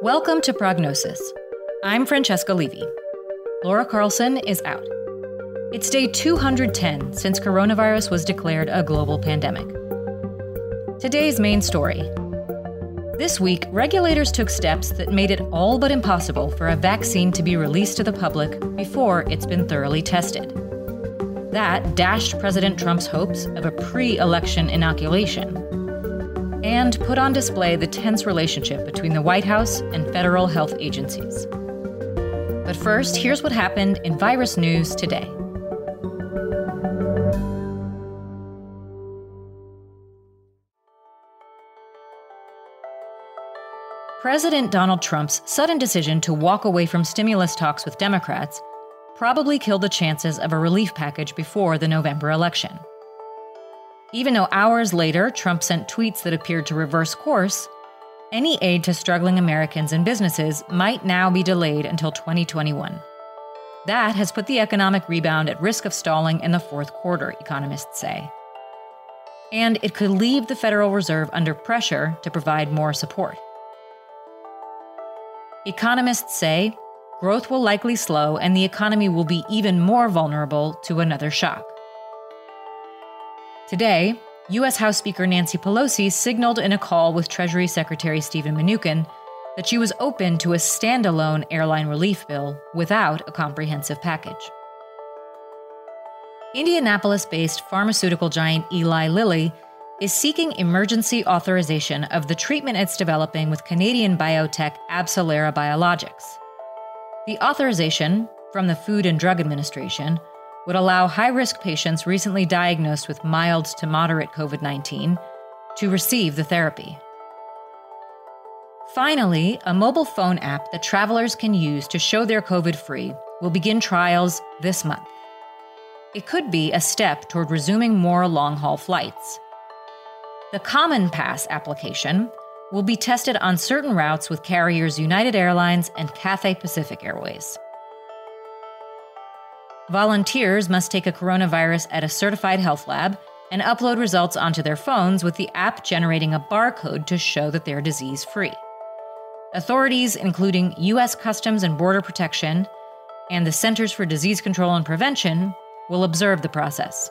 Welcome to Prognosis. I'm Francesca Levy. Laura Carlson is out. It's day 210 since coronavirus was declared a global pandemic. Today's main story. This week, regulators took steps that made it all but impossible for a vaccine to be released to the public before it's been thoroughly tested. That dashed President Trump's hopes of a pre election inoculation and put on display the tense relationship between the White House and federal health agencies. But first, here's what happened in virus news today. President Donald Trump's sudden decision to walk away from stimulus talks with Democrats probably killed the chances of a relief package before the November election. Even though hours later Trump sent tweets that appeared to reverse course, any aid to struggling Americans and businesses might now be delayed until 2021. That has put the economic rebound at risk of stalling in the fourth quarter, economists say. And it could leave the Federal Reserve under pressure to provide more support. Economists say growth will likely slow and the economy will be even more vulnerable to another shock. Today, U.S. House Speaker Nancy Pelosi signaled in a call with Treasury Secretary Steven Mnuchin that she was open to a standalone airline relief bill without a comprehensive package. Indianapolis based pharmaceutical giant Eli Lilly is seeking emergency authorization of the treatment it's developing with Canadian biotech AbCellera Biologics. The authorization, from the Food and Drug Administration, would allow high risk patients recently diagnosed with mild to moderate COVID 19 to receive the therapy. Finally, a mobile phone app that travelers can use to show they're COVID free will begin trials this month. It could be a step toward resuming more long haul flights. The Common Pass application will be tested on certain routes with carriers United Airlines and Cathay Pacific Airways. Volunteers must take a coronavirus at a certified health lab and upload results onto their phones with the app generating a barcode to show that they're disease free. Authorities, including U.S. Customs and Border Protection and the Centers for Disease Control and Prevention, will observe the process.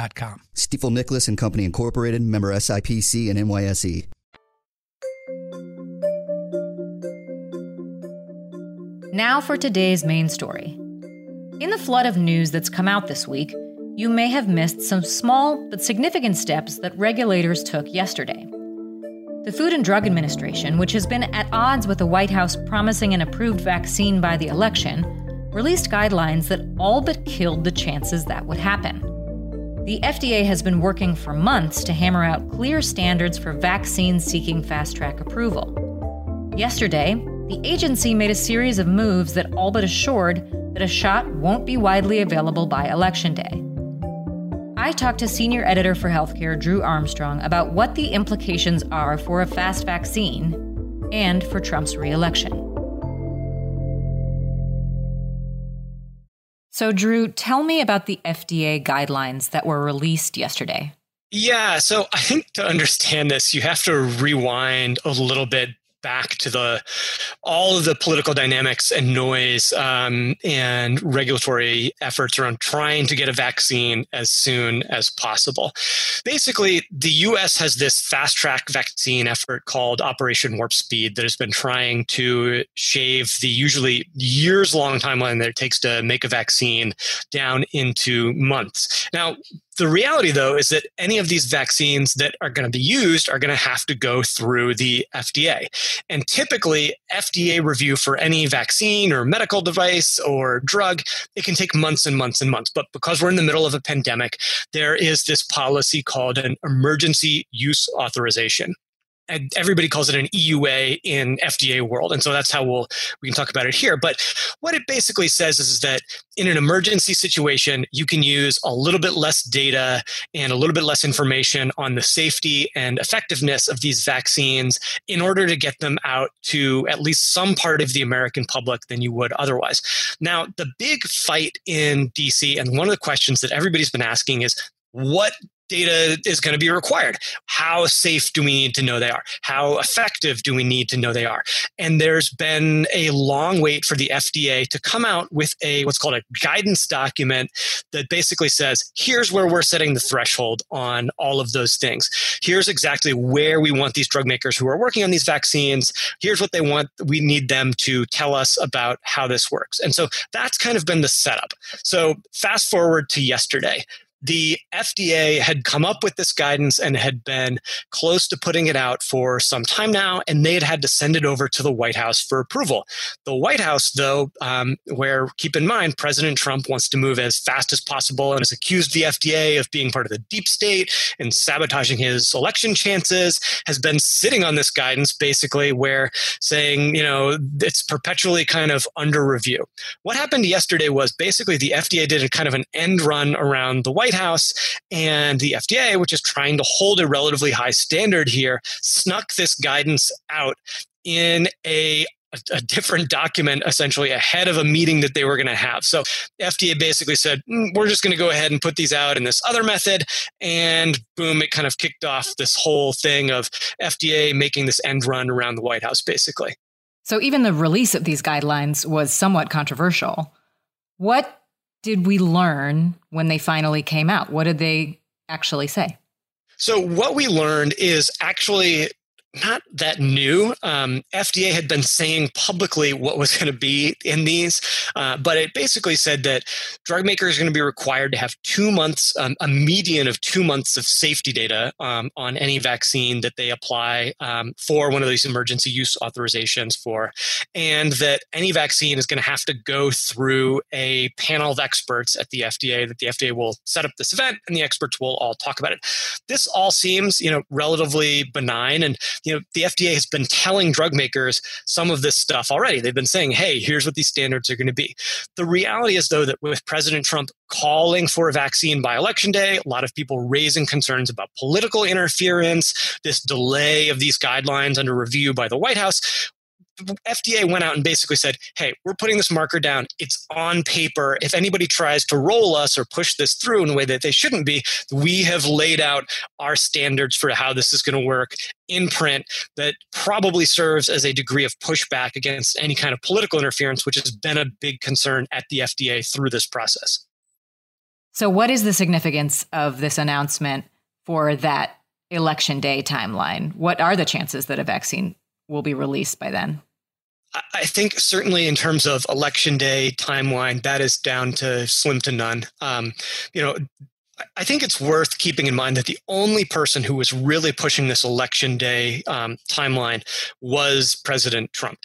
Stifel.com. Stifel Nicolaus and Company Incorporated, member SIPC and NYSE. Now for today's main story. In the flood of news that's come out this week, you may have missed some small but significant steps that regulators took yesterday. The Food and Drug Administration, which has been at odds with the White House promising an approved vaccine by the election, released guidelines that all but killed the chances that would happen. The FDA has been working for months to hammer out clear standards for vaccines seeking fast track approval. Yesterday, the agency made a series of moves that all but assured that a shot won't be widely available by Election Day. I talked to senior editor for healthcare Drew Armstrong about what the implications are for a fast vaccine and for Trump's reelection. So, Drew, tell me about the FDA guidelines that were released yesterday. Yeah, so I think to understand this, you have to rewind a little bit back to the all of the political dynamics and noise um, and regulatory efforts around trying to get a vaccine as soon as possible. Basically, the U.S. has this fast track vaccine effort called Operation Warp Speed that has been trying to shave the usually years long timeline that it takes to make a vaccine down into months. Now, the reality, though, is that any of these vaccines that are going to be used are going to have to go through the FDA. And typically, FDA review for any vaccine or medical device or drug, it can take months and months and months. But because we're in the middle of a pandemic, there is this policy called an emergency use authorization everybody calls it an EUA in FDA world, and so that's how we'll we can talk about it here. But what it basically says is, is that in an emergency situation, you can use a little bit less data and a little bit less information on the safety and effectiveness of these vaccines in order to get them out to at least some part of the American public than you would otherwise. Now, the big fight in DC, and one of the questions that everybody's been asking is what data is going to be required. How safe do we need to know they are? How effective do we need to know they are? And there's been a long wait for the FDA to come out with a what's called a guidance document that basically says, here's where we're setting the threshold on all of those things. Here's exactly where we want these drug makers who are working on these vaccines. Here's what they want. We need them to tell us about how this works. And so that's kind of been the setup. So fast forward to yesterday the FDA had come up with this guidance and had been close to putting it out for some time now, and they had had to send it over to the White House for approval. The White House, though, um, where keep in mind President Trump wants to move as fast as possible and has accused the FDA of being part of the deep state and sabotaging his election chances, has been sitting on this guidance basically, where saying, you know, it's perpetually kind of under review. What happened yesterday was basically the FDA did a kind of an end run around the White White House and the FDA, which is trying to hold a relatively high standard here, snuck this guidance out in a a, different document essentially ahead of a meeting that they were going to have. So FDA basically said, mm, we're just going to go ahead and put these out in this other method. And boom, it kind of kicked off this whole thing of FDA making this end run around the White House, basically. So even the release of these guidelines was somewhat controversial. What did we learn when they finally came out? What did they actually say? So, what we learned is actually not that new. Um, FDA had been saying publicly what was going to be in these, uh, but it basically said that drug makers are going to be required to have two months, um, a median of two months of safety data um, on any vaccine that they apply um, for one of these emergency use authorizations for, and that any vaccine is going to have to go through a panel of experts at the FDA. That the FDA will set up this event, and the experts will all talk about it. This all seems, you know, relatively benign and you know, the FDA has been telling drug makers some of this stuff already. They've been saying, hey, here's what these standards are going to be. The reality is, though, that with President Trump calling for a vaccine by election day, a lot of people raising concerns about political interference, this delay of these guidelines under review by the White House. FDA went out and basically said, hey, we're putting this marker down. It's on paper. If anybody tries to roll us or push this through in a way that they shouldn't be, we have laid out our standards for how this is going to work in print that probably serves as a degree of pushback against any kind of political interference, which has been a big concern at the FDA through this process. So, what is the significance of this announcement for that election day timeline? What are the chances that a vaccine will be released by then? I think certainly in terms of election day timeline, that is down to slim to none. Um, you know, I think it's worth keeping in mind that the only person who was really pushing this election day um, timeline was President Trump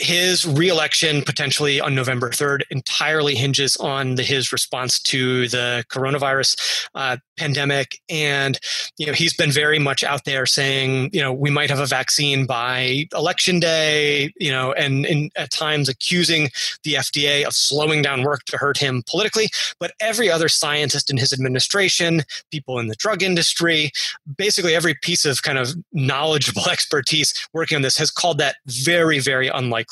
his reelection potentially on November 3rd entirely hinges on the, his response to the coronavirus uh, pandemic. And, you know, he's been very much out there saying, you know, we might have a vaccine by election day, you know, and, and at times accusing the FDA of slowing down work to hurt him politically. But every other scientist in his administration, people in the drug industry, basically every piece of kind of knowledgeable expertise working on this has called that very, very unlikely.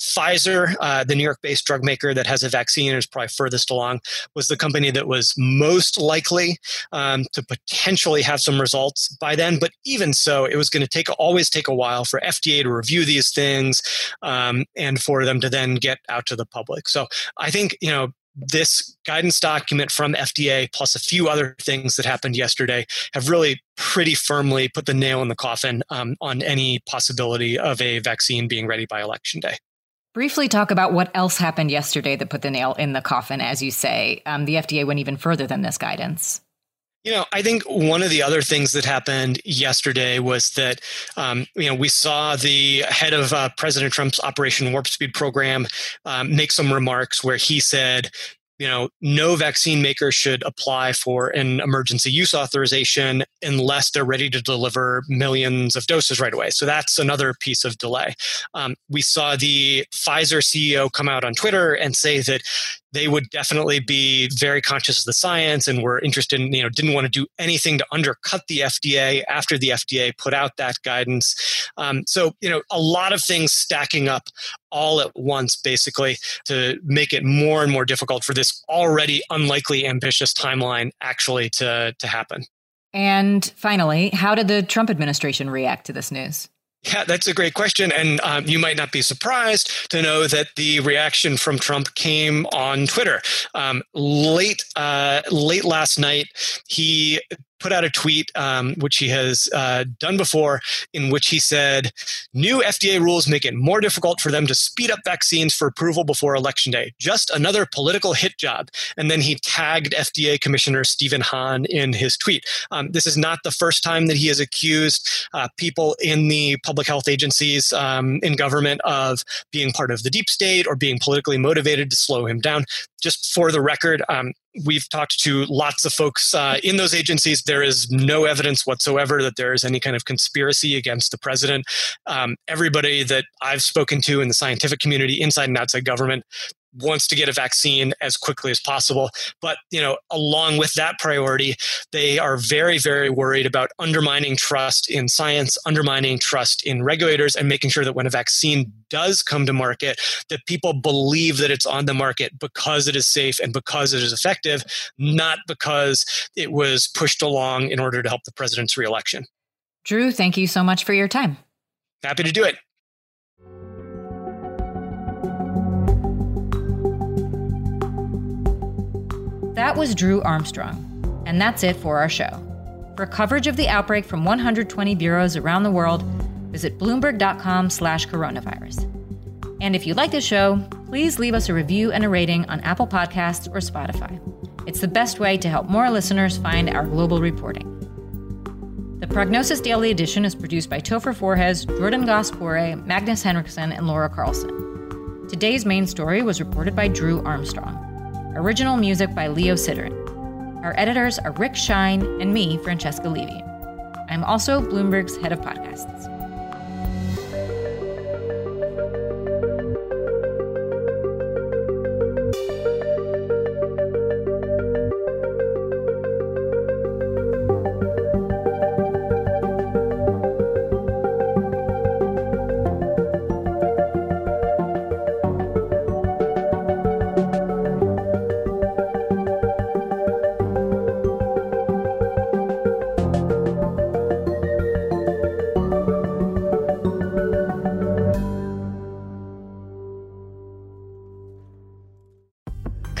Pfizer, uh, the New York based drug maker that has a vaccine and is probably furthest along, was the company that was most likely um, to potentially have some results by then. But even so, it was going to take always take a while for FDA to review these things um, and for them to then get out to the public. So I think, you know, this guidance document from FDA, plus a few other things that happened yesterday, have really pretty firmly put the nail in the coffin um, on any possibility of a vaccine being ready by election day. Briefly talk about what else happened yesterday that put the nail in the coffin, as you say. Um, the FDA went even further than this guidance. You know, I think one of the other things that happened yesterday was that, um, you know, we saw the head of uh, President Trump's Operation Warp Speed program um, make some remarks where he said, you know, no vaccine maker should apply for an emergency use authorization unless they're ready to deliver millions of doses right away. So that's another piece of delay. Um, we saw the Pfizer CEO come out on Twitter and say that they would definitely be very conscious of the science and were interested in, you know, didn't want to do anything to undercut the FDA after the FDA put out that guidance. Um, so, you know, a lot of things stacking up all at once, basically, to make it more and more difficult for this already unlikely ambitious timeline actually to, to happen. And finally, how did the Trump administration react to this news? Yeah, that's a great question. And um, you might not be surprised to know that the reaction from Trump came on Twitter. Um, late, uh, late last night, he put out a tweet, um, which he has uh, done before, in which he said, New FDA rules make it more difficult for them to speed up vaccines for approval before Election Day. Just another political hit job. And then he tagged FDA Commissioner Stephen Hahn in his tweet. Um, this is not the first time that he has accused uh, people in the public health agencies um, in government of being part of the deep state or being politically motivated to slow him down. Just for the record, um, we've talked to lots of folks uh, in those agencies. There is no evidence whatsoever that there is any kind of conspiracy against the president. Um, everybody that I've spoken to in the scientific community, inside and outside government, wants to get a vaccine as quickly as possible. But, you know, along with that priority, they are very, very worried about undermining trust in science, undermining trust in regulators, and making sure that when a vaccine does come to market, that people believe that it's on the market because it is safe and because it is effective, not because it was pushed along in order to help the president's reelection. Drew, thank you so much for your time. Happy to do it. That was Drew Armstrong. And that's it for our show. For coverage of the outbreak from 120 bureaus around the world, visit bloomberg.com/coronavirus. And if you like the show, please leave us a review and a rating on Apple Podcasts or Spotify. It's the best way to help more listeners find our global reporting. The Prognosis Daily Edition is produced by Topher Forhecz, Jordan Gass-Poore', Magnus Henriksen, and Laura Carlson. Today's main story was reported by Drew Armstrong. Original music by Leo Sidran. Our editors are Rick Shine and me, Francesca Levy. I'm also Bloomberg's head of podcasts.